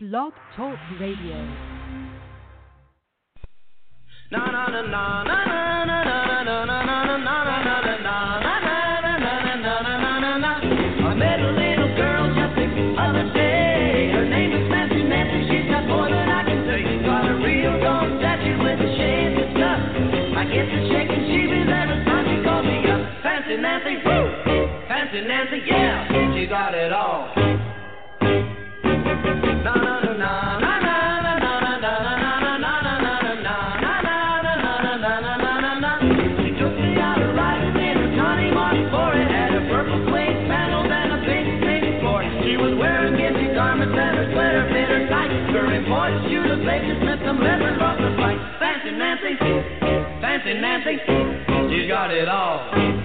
Blog Talk Radio. Na na na na na na na na na na na na I met a little girl just the other day. Her name Nancy, fancy Nancy, she's got it all.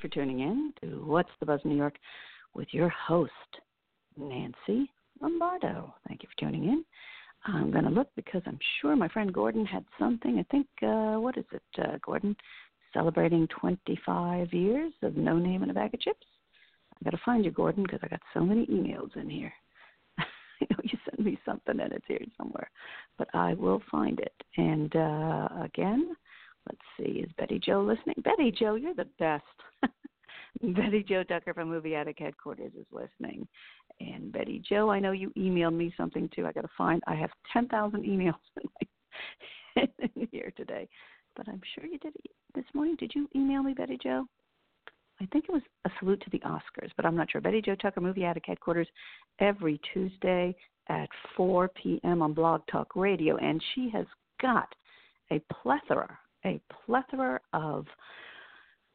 For tuning in to What's the Buzz New York with your host, Nancy Lombardo. Thank you for tuning in. I'm going to look because I'm sure my friend Gordon had something. I think, uh, what is it, uh, Gordon? Celebrating 25 years of No Name and a Bag of Chips. I've got to find you, Gordon, because I got so many emails in here. I know you sent me something and it's here somewhere, but I will find it. And uh, again, Let's see, is Betty Jo listening? Betty Jo, you're the best. Betty Jo Tucker from Movie Addict Headquarters is listening. And Betty Jo, I know you emailed me something too. I got to find. I have ten thousand emails in, my, in here today, but I'm sure you did this morning. Did you email me, Betty Jo? I think it was a salute to the Oscars, but I'm not sure. Betty Jo Tucker, Movie Addict Headquarters, every Tuesday at 4 p.m. on Blog Talk Radio, and she has got a plethora a plethora of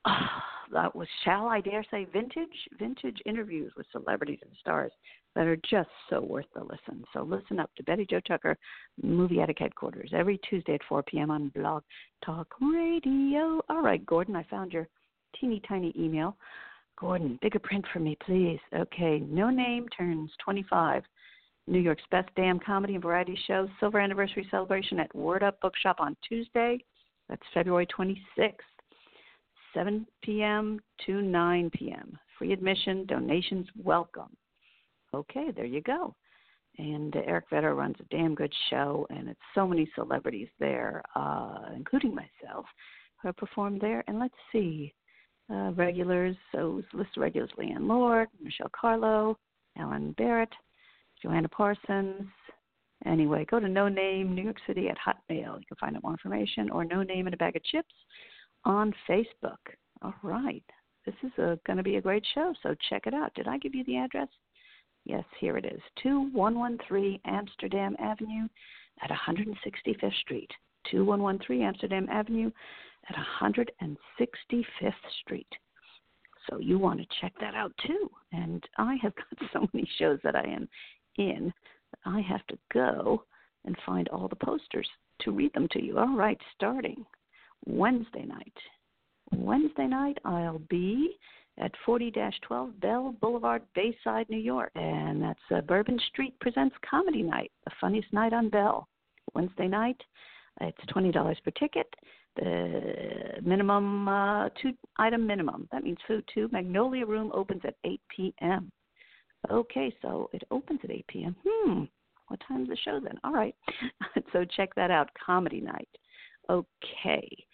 uh, that was shall I dare say vintage vintage interviews with celebrities and stars that are just so worth the listen. So listen up to Betty Jo Tucker, Movie Addict Headquarters, every Tuesday at 4 p.m. on Blog Talk Radio. All right, Gordon, I found your teeny tiny email. Gordon, bigger print for me, please. Okay, No Name turns 25. New York's best damn comedy and variety show, silver anniversary celebration at Word Up Bookshop on Tuesday. That's February 26th, 7 p.m. to 9 p.m. Free admission, donations welcome. Okay, there you go. And Eric Vetter runs a damn good show, and it's so many celebrities there, uh, including myself, who have performed there. And let's see, uh, regulars, so list regulars Leanne Lord, Michelle Carlo, Alan Barrett, Joanna Parsons, Anyway, go to No Name New York City at Hotmail. You can find out more information or No Name and a Bag of Chips on Facebook. All right. This is uh, going to be a great show, so check it out. Did I give you the address? Yes, here it is 2113 Amsterdam Avenue at 165th Street. 2113 Amsterdam Avenue at 165th Street. So you want to check that out too. And I have got so many shows that I am in I have to go and find all the posters to read them to you. All right, starting Wednesday night. Wednesday night, I'll be at 40 12 Bell Boulevard, Bayside, New York. And that's uh, Bourbon Street Presents Comedy Night, the funniest night on Bell. Wednesday night, it's $20 per ticket. The minimum, uh, two item minimum. That means food too. Magnolia Room opens at 8 p.m. Okay, so it opens at 8 p.m. Hmm, what time's the show then? All right, so check that out. Comedy night. Okay.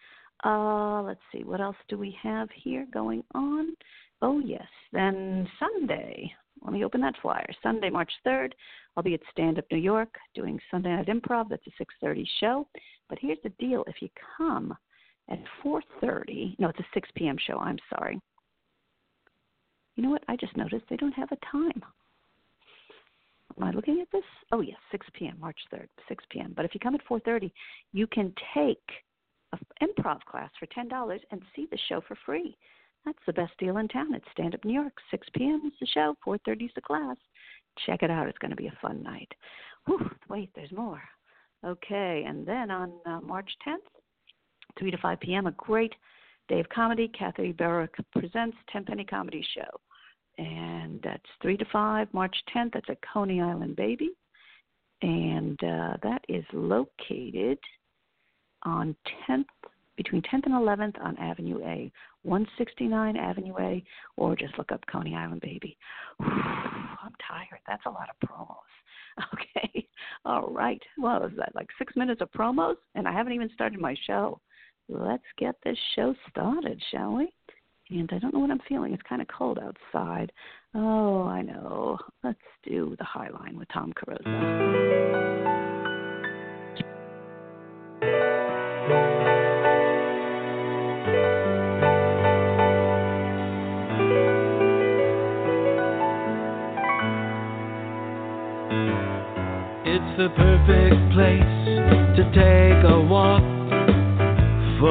Uh, let's see, what else do we have here going on? Oh, yes. Then Sunday. let me open that flyer. Sunday, March 3rd, I'll be at Stand Up New York doing Sunday Night Improv. That's a 6:30 show. But here's the deal: if you come at 4:30, no, it's a 6 p.m. show. I'm sorry. You know what? I just noticed they don't have a time. Am I looking at this? Oh yes, 6 p.m. March 3rd, 6 p.m. But if you come at 4:30, you can take an improv class for ten dollars and see the show for free. That's the best deal in town. It's Stand Up New York. 6 p.m. is the show. 4:30 is the class. Check it out. It's going to be a fun night. Whew, wait, there's more. Okay, and then on uh, March 10th, 3 to 5 p.m., a great of comedy. Kathy Barrick presents Tenpenny Comedy Show. And that's 3 to 5, March 10th. That's at Coney Island Baby. And uh, that is located on 10th, between 10th and 11th on Avenue A, 169 Avenue A, or just look up Coney Island Baby. I'm tired. That's a lot of promos. Okay. All right. Well, is that like six minutes of promos? And I haven't even started my show. Let's get this show started, shall we? And I don't know what I'm feeling. It's kind of cold outside. Oh, I know. Let's do the High Line with Tom Carosa. It's the perfect place to take a walk,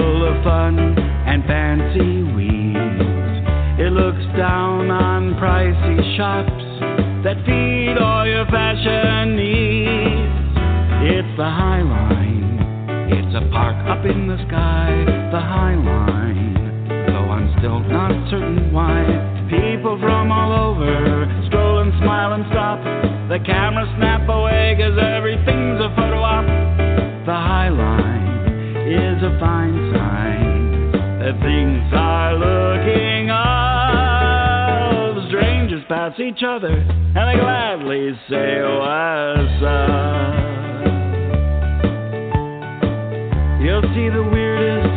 full of fun and fancy weeds. It looks down on pricey shops that feed all your fashion needs. It's the High Line. It's a park up in the sky, the High Line. Though I'm still not certain why. People from all over stroll and smile and stop. The camera snap away cause everything's a photo things are looking up. Strangers pass each other and they gladly say what's up. You'll see the weirdest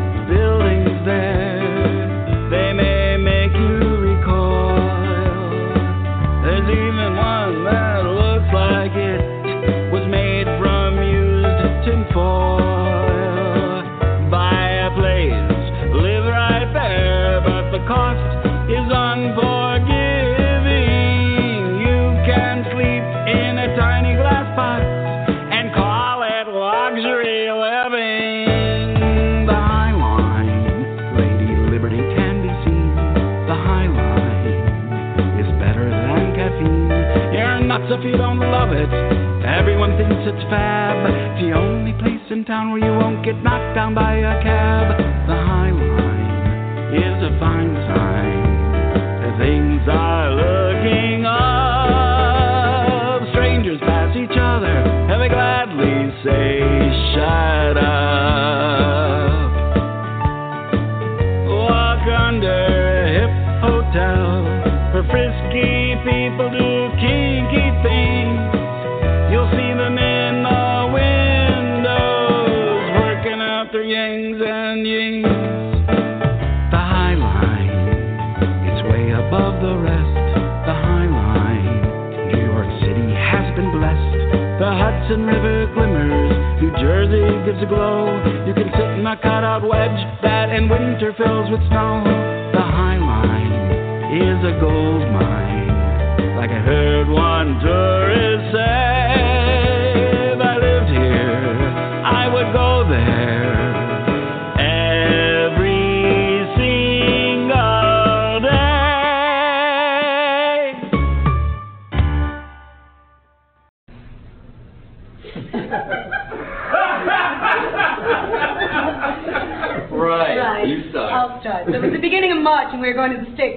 Thinks it's fab. The only place in town where you won't get knocked down by a cab. The High Line is a fine Hudson River glimmers, New Jersey gives a glow. You can sit in a cutout wedge that in winter fills with snow. The High Line is a gold mine, like I heard one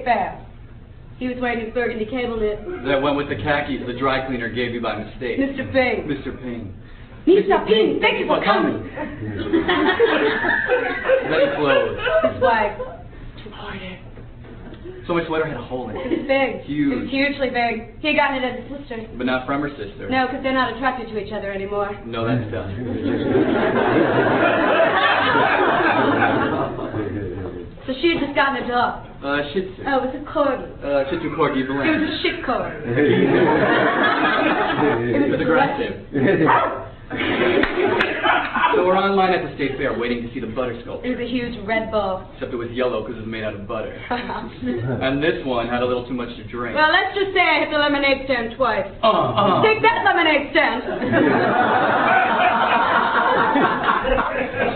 going to the state fair. He was wearing his burgundy cable knit. That went with the khakis the dry cleaner gave you by mistake. Mr. Ping. Mr. Ping. Mr. Ping, thank you for coming. Very clothes. His wife. So my sweater had a hole in It it. was big. Huge. It was hugely big. He got it as a sister. But not from her sister. No, because they're not attracted to each other anymore. No, that's done. So she had just gotten a dog. Uh, Shih Tzu. Oh, it was a corgi. Uh, Shih Tzu Corgi It was blend. a shit corgi. it was aggressive. so we're online at the state fair waiting to see the butter sculpture. It was a huge red bull. Except it was yellow because it was made out of butter. And this one had a little too much to drink. Well, let's just say I hit the lemonade stand twice. uh, uh. Take that lemonade stand.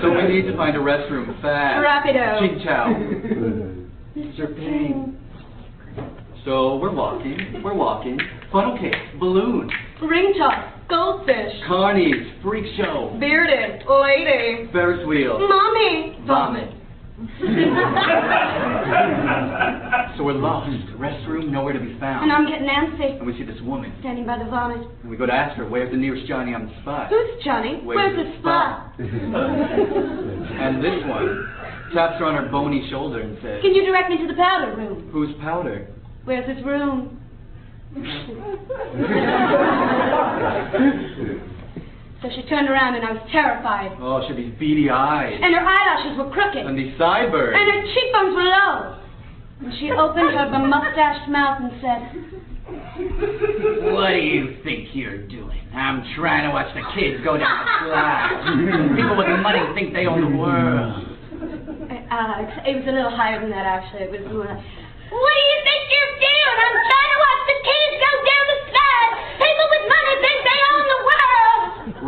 So we need to find a restroom fast. Rapido. Ching chow. Mr. Ping. So we're walking, we're walking. Funnel cake, balloon, Ring toss, goldfish, carnies, freak show, bearded, lady, Ferris wheel, mommy, vomit. So we're lost. Restroom, nowhere to be found. And I'm getting Nancy, And we see this woman. standing by the vomit. And we go to ask her, where's the nearest Johnny on the spot? Who's Johnny? Where's Where's the the spot? And this one taps her on her bony shoulder and says, Can you direct me to the powder room? Who's powder? Where's his room? So she turned around and I was terrified. Oh, she had these beady eyes. And her eyelashes were crooked. And these sideburns. And her cheekbones were low. And she opened her mustached mouth and said, What do you think you're doing? I'm trying to watch the kids go down the slide. People with money think they own the world. uh, it was a little higher than that actually. It was more like, What do you think you're doing? I'm trying to watch the kids go down the slide. People with money think they own the world.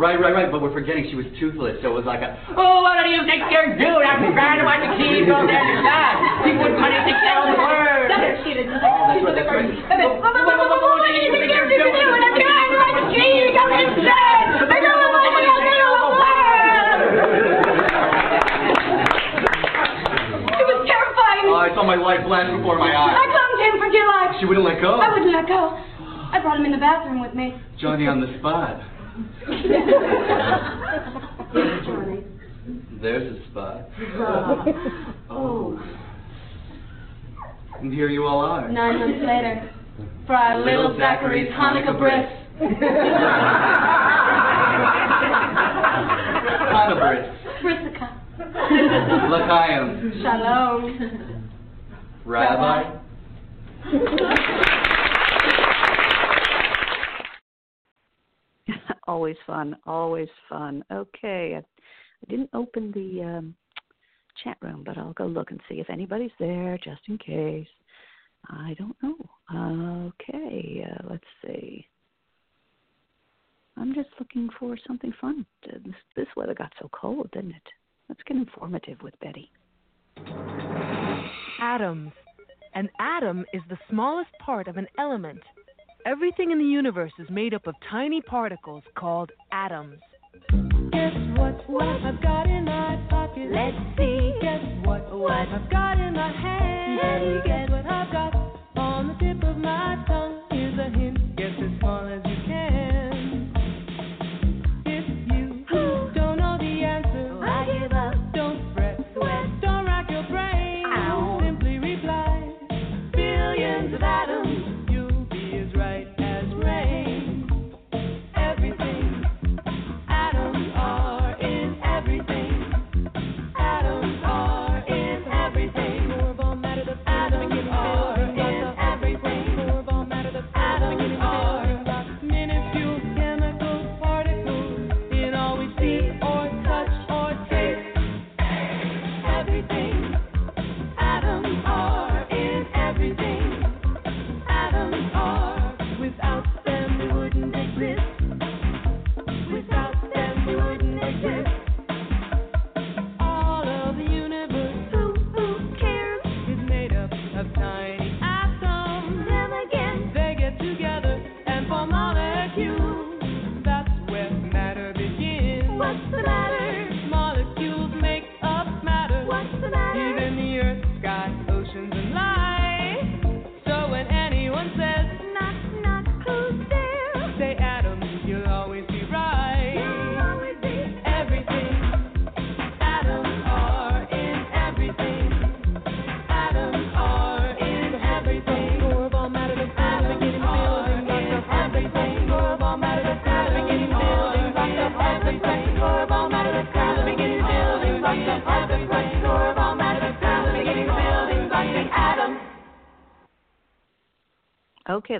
Right, right, right, but we're forgetting she was toothless, so it was like a, Oh, what do you think you're doing? I'm trying to watch the kids go down the slide. People with money think they own the world. That's what she did. Oh, that's right, that's right. What do you think you're doing? I'm trying to watch the kids go down the slide. People with money think they own the world. It was terrifying. Oh, I saw my life flash before my eyes. clung to him for dear life. She wouldn't let go. I wouldn't let go. I brought him in the bathroom with me. Johnny on the spot. Johnny. There's a spot. Oh. oh. And here you all are. Nine months later, for our little Zachary's Hanukkah bris. Hanukkah. Brisika. L'chaim. Shalom. Rabbi. Always fun, always fun. Okay, I, I didn't open the um, chat room, but I'll go look and see if anybody's there, just in case. I don't know. Okay, uh, let's see. I'm just looking for something fun. This, this weather got so cold, didn't it? Let's get informative with Betty. Atoms. An atom is the smallest part of an element. Everything in the universe is made up of tiny particles called atoms. Guess what? What I've got in my pocket. Let's see. Guess what? What I've got in my hand. Guess what I've got on the tip of my tongue. Here's a hint. Guess as small as you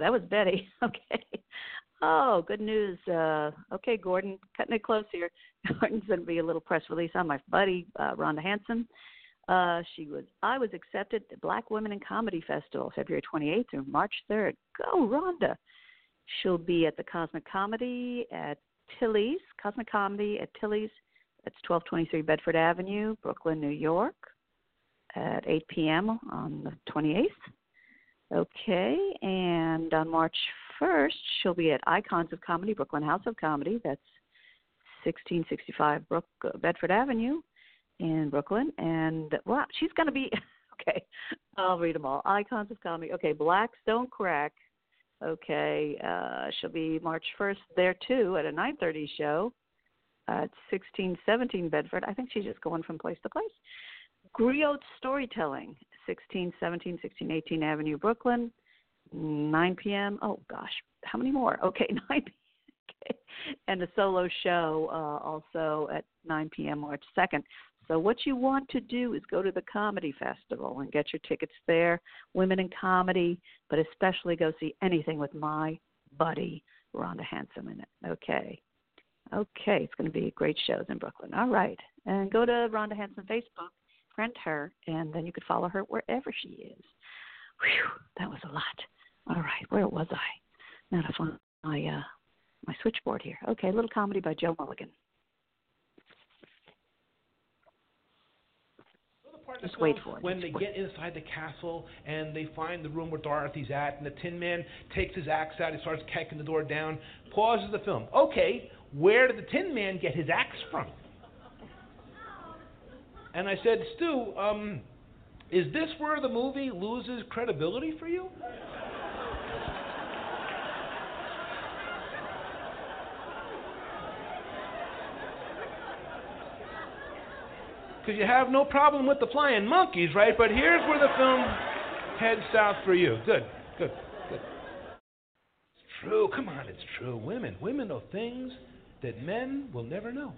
that was Betty. Okay. Oh, good news. Uh, okay, Gordon, cutting it close here. Gordon's going to be a little press release on my buddy uh, Rhonda Hansome. Uh, she was. I was accepted at Black Women in Comedy Festival, February 28th through March 3rd. Go, Rhonda. She'll be at the Cosmic Comedy at Tilly's. Cosmic Comedy at Tilly's. That's 1223 Bedford Avenue, Brooklyn, New York, at 8 p.m. on the 28th. Okay, and on March 1st, she'll be at Icons of Comedy, Brooklyn House of Comedy. That's 1665 Brook, Bedford Avenue in Brooklyn. And, wow, she's going to be, okay, I'll read them all. Icons of Comedy. Okay, Black Stone Crack. Okay, uh, she'll be March 1st there too at a 9:30 show at 1617 Bedford. I think she's just going from place to place. Griot Storytelling, 1617, 1618 Avenue, Brooklyn, 9 p.m. Oh gosh, how many more? Okay, 9 p.m. Okay. And a solo show uh, also at 9 p.m. March 2nd. So what you want to do is go to the comedy festival and get your tickets there. Women in comedy, but especially go see anything with my buddy Rhonda Hansome in it. Okay. Okay, it's going to be great shows in Brooklyn. All right. And go to Rhonda Hansome Facebook, friend her, and then you could follow her wherever she is. Whew, that was a lot. All right, where was I? Now to find my uh my switchboard here. Okay, a little comedy by Joe Mulligan. part of the Just wait for it. When they get inside the castle and they find the room where Dorothy's at, and the Tin Man takes his axe out, he starts kicking the door down. Pauses the film. Okay, where did the Tin Man get his axe from? And I said, Stu, um, is this where the movie loses credibility for you? Because you have no problem with the flying monkeys, right? But here's where the film heads south for you. Good, good, good. It's true. Come on, it's true. Women, women know things that men will never know.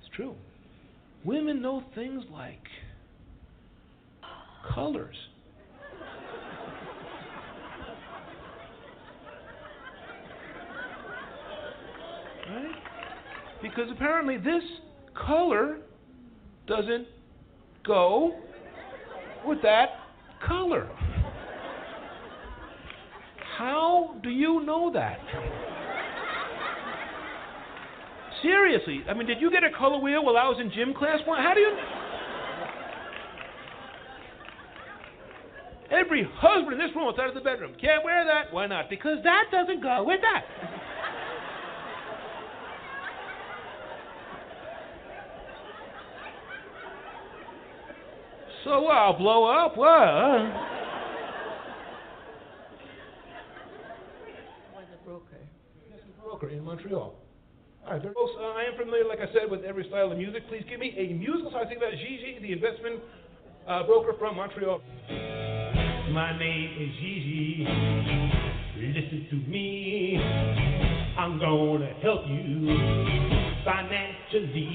It's true. Women know things like colors. Right? Because apparently this color doesn't go with that color. How do you know that? Seriously, I mean, did you get a color wheel while I was in gym class? How do you? Every husband in this room outside of the bedroom can't wear that. Why not? Because that doesn't go with that. So what? I'll blow up? What? Broker in Montreal. All right, folks, uh, I am familiar, like I said, with every style of music. Please give me a musical song. I think about Gigi, the investment uh, broker from Montreal. My name is Gigi. Listen to me. I'm gonna help you financially.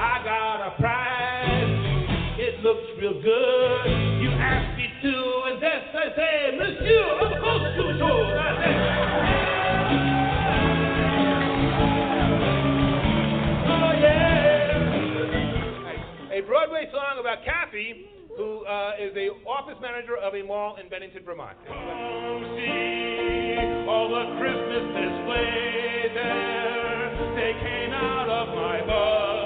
I got a prize. It looks real good. You asked me to invest. I say, Monsieur, of course you should. I say, Broadway song about Kathy, who uh, is the office manager of a mall in Bennington, Vermont. Come see all the Christmas displays there. They came out of my budget,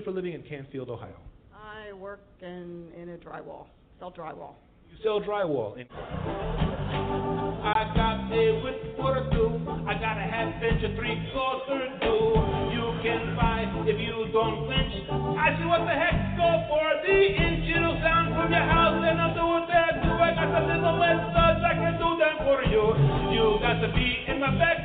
do for a living in Canfield, Ohio? I work in, in a drywall, sell drywall. You sell drywall. In- I got a with quarter two. I got a half inch, or three quarter do. You can buy if you don't flinch. I see what the heck? Go for the inch. It'll sound from your house, and I'll do what I do. I got some little lessons I can do them for you. You got to be in my back.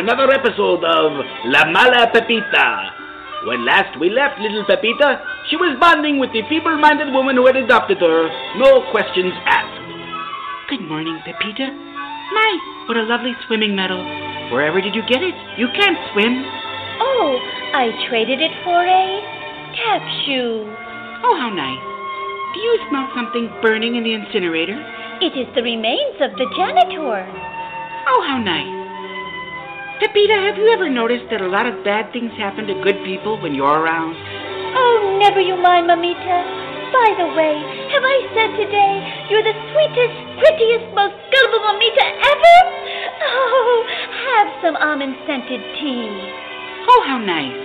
Another episode of La Mala Pepita. When last we left little Pepita, she was bonding with the feeble minded woman who had adopted her, no questions asked. Good morning, Pepita. My, what a lovely swimming medal. Wherever did you get it? You can't swim. Oh, I traded it for a tap shoe. Oh, how nice. Do you smell something burning in the incinerator? It is the remains of the janitor. Oh, how nice. Pepita, have you ever noticed that a lot of bad things happen to good people when you're around? Oh, never you mind, Mamita. By the way, have I said today you're the sweetest, prettiest, most gullible Mamita ever? Oh, have some almond scented tea. Oh, how nice.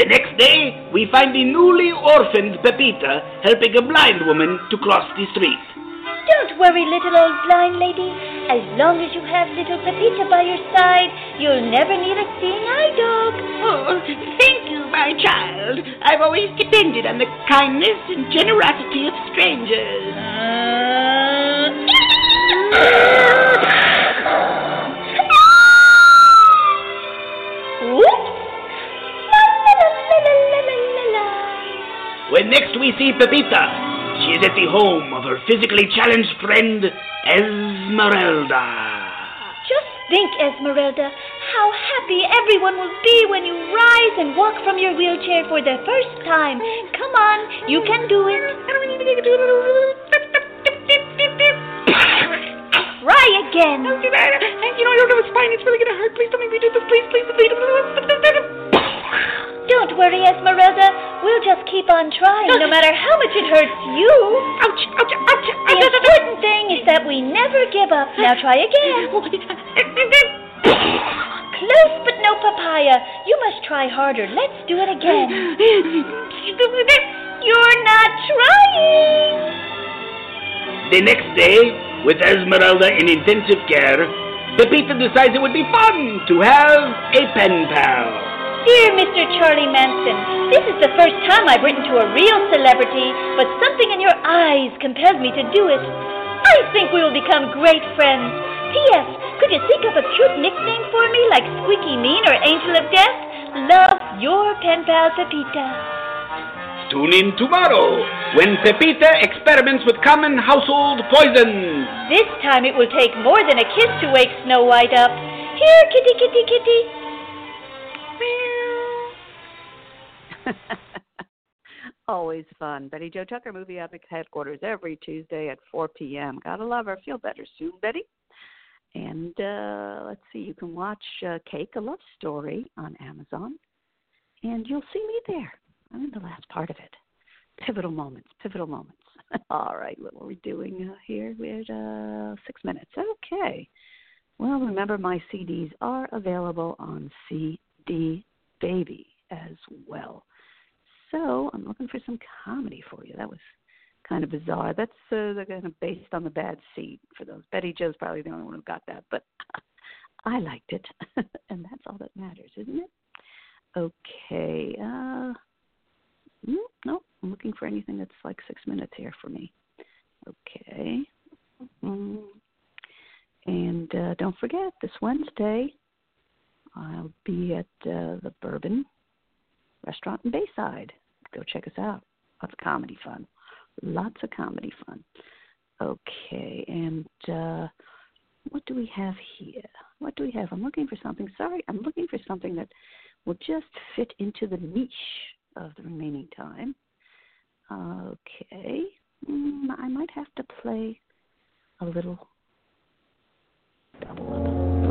The next day, we find the newly orphaned Pepita helping a blind woman to cross the street. Don't worry, little old blind lady. As long as you have little Pepita by your side, you'll never need a seeing eye dog. Oh, thank you, my child. I've always depended on the kindness and generosity of strangers. When next we see Pepita, she is at the home of her physically challenged friend, Esmeralda. Just think, Esmeralda, how happy everyone will be when you rise and walk from your wheelchair for the first time. Come on, you can do it. Try again. You know, I don't have spine. It's really gonna hurt. Please don't make me do this. Please, please, please. Don't worry, Esmeralda. We'll just keep on trying, no matter how much it hurts you. Ouch, ouch, ouch. The important thing is that we never give up. Now try again. Close but no papaya. You must try harder. Let's do it again. You're not trying. The next day, with Esmeralda in intensive care, Pepita decides it would be fun to have a pen pal. Dear Mr. Charlie Manson, this is the first time I've written to a real celebrity, but something in your eyes compels me to do it. I think we will become great friends. P.S. Could you think of a cute nickname for me, like Squeaky Mean or Angel of Death? Love, your pen pal Pepita. Tune in tomorrow when Pepita experiments with common household poisons. This time it will take more than a kiss to wake Snow White up. Here, kitty, kitty, kitty. Always fun. Betty Jo Tucker, Movie Epic Headquarters, every Tuesday at 4 p.m. Gotta love her. Feel better soon, Betty. And uh, let's see, you can watch uh, Cake, a Love Story on Amazon. And you'll see me there. I'm in the last part of it. Pivotal moments, pivotal moments. All right, what are we doing uh, here? We're uh, six minutes. Okay. Well, remember, my CDs are available on CD Baby as well. So I'm looking for some comedy for you. That was kind of bizarre. That's uh, they're kind of based on the bad seed for those. Betty Jo's probably the only one who got that, but I liked it, and that's all that matters, isn't it? Okay. Uh, mm, no, I'm looking for anything that's like six minutes here for me. Okay. Mm. And uh, don't forget, this Wednesday, I'll be at uh, the Bourbon Restaurant in Bayside. Go check us out. Lots of comedy fun. Lots of comedy fun. Okay, and uh, what do we have here? What do we have? I'm looking for something. Sorry, I'm looking for something that will just fit into the niche of the remaining time. Okay, mm, I might have to play a little double Boy?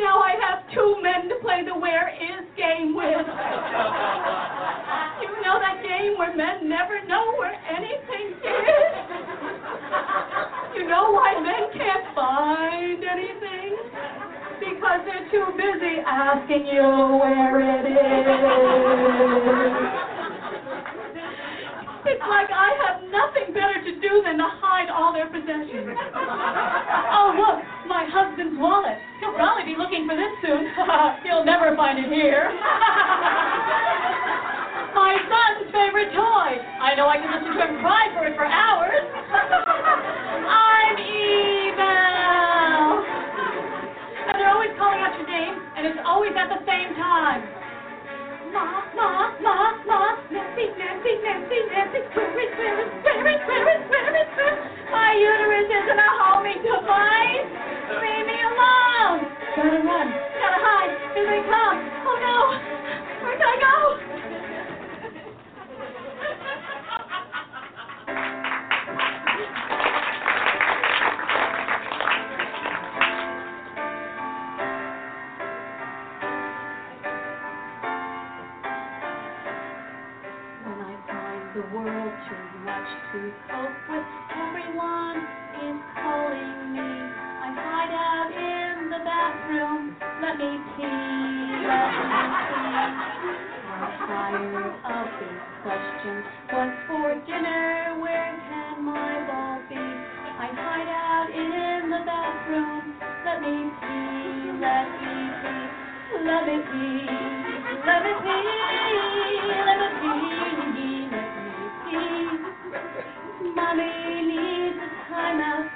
Now I have two men to play the where is game with. You know that game where men never know where anything is? You know why men can't find anything? Because they're too busy asking you where it is. It's like I have nothing better to do than to hide all their possessions. gotta run. Tired of these questions. What's for dinner? Where can my ball be? I hide out in the bathroom. Let me pee. Let me pee. Let me pee. Let me pee. Let me pee. Let me pee. Mommy needs a timeout.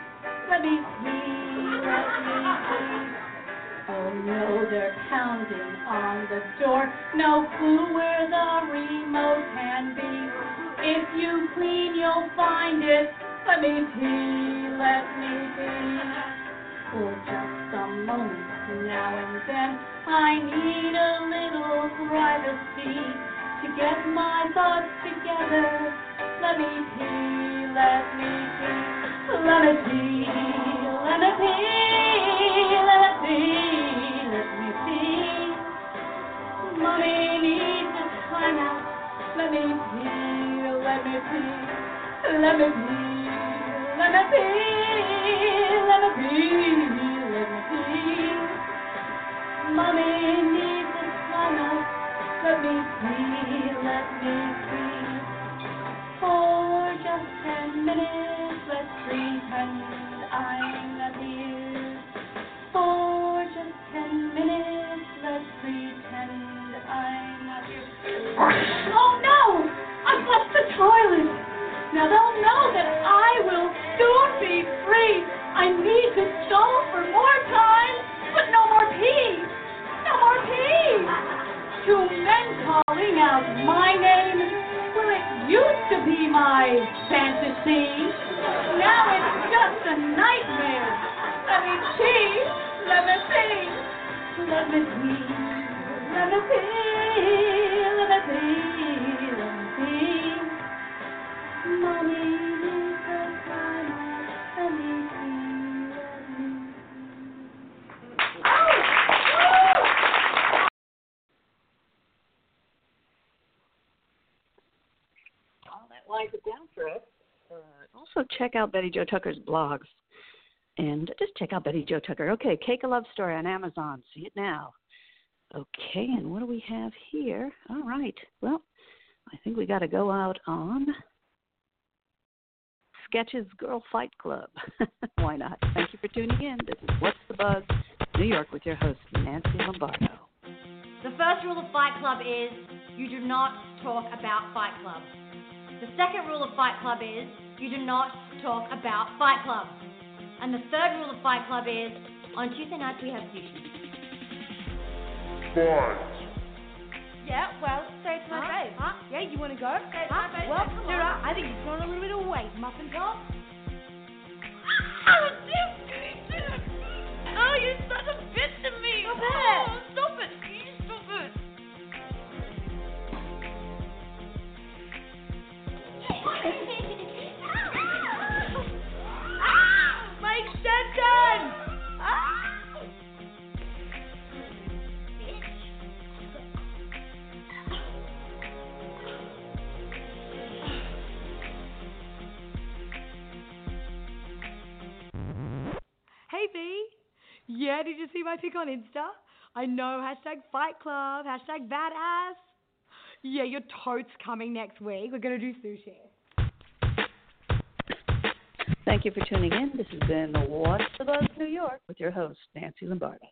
Let me pee. Let me pee. Oh no, they're pounding on the door. No clue where the remote can be. If you clean, you'll find it. Let me pee, let me pee. For just a moment now and then, I need a little privacy to get my thoughts together. Let me pee, let me pee, let me pee, let me pee, Mommy needs a timeout. Let me pee, let me pee, let me pee, let me pee, let me pee, let me pee. Mommy needs a timeout. Let me pee, let me pee. For just ten minutes, let's pretend I'm Let. Me pee. Let me pee. Let me pee. Let me pee. Let me pee. Mommy needs a. Let me pee. Let me Well, that down for us. Uh, also, check out Betty Jo Tucker's blogs. And just check out Betty Jo Tucker. Okay, Cake a Love Story on Amazon. See it now. Okay, and what do we have here? All right. Well, I think we got to go out on Sketches Girl Fight Club. Why not? Thank you for tuning in. This is What's the Buzz, New York, with your host, Nancy Lombardo. The first rule of Fight Club is you do not talk about Fight Club. The second rule of Fight Club is you do not talk about Fight Club. And the third rule of Fight Club is on Tuesday nights we have sushi. Fight. Yeah, well, say it's my Huh? babe. Huh? Yeah, you want to go? Say it's my babe. Well, Come dude, on. I think you've put on a little bit of weight, muffin top. Oh, you're such a bitch to me. Stop. Oh, stop it. Did you see my pic on Insta? I know, hashtag Fight Club, hashtag badass. Yeah, your tote's coming next week. We're gonna do sushi. Thank you for tuning in. This has been What's the Buzz New York with your host, Nancy Lombardo.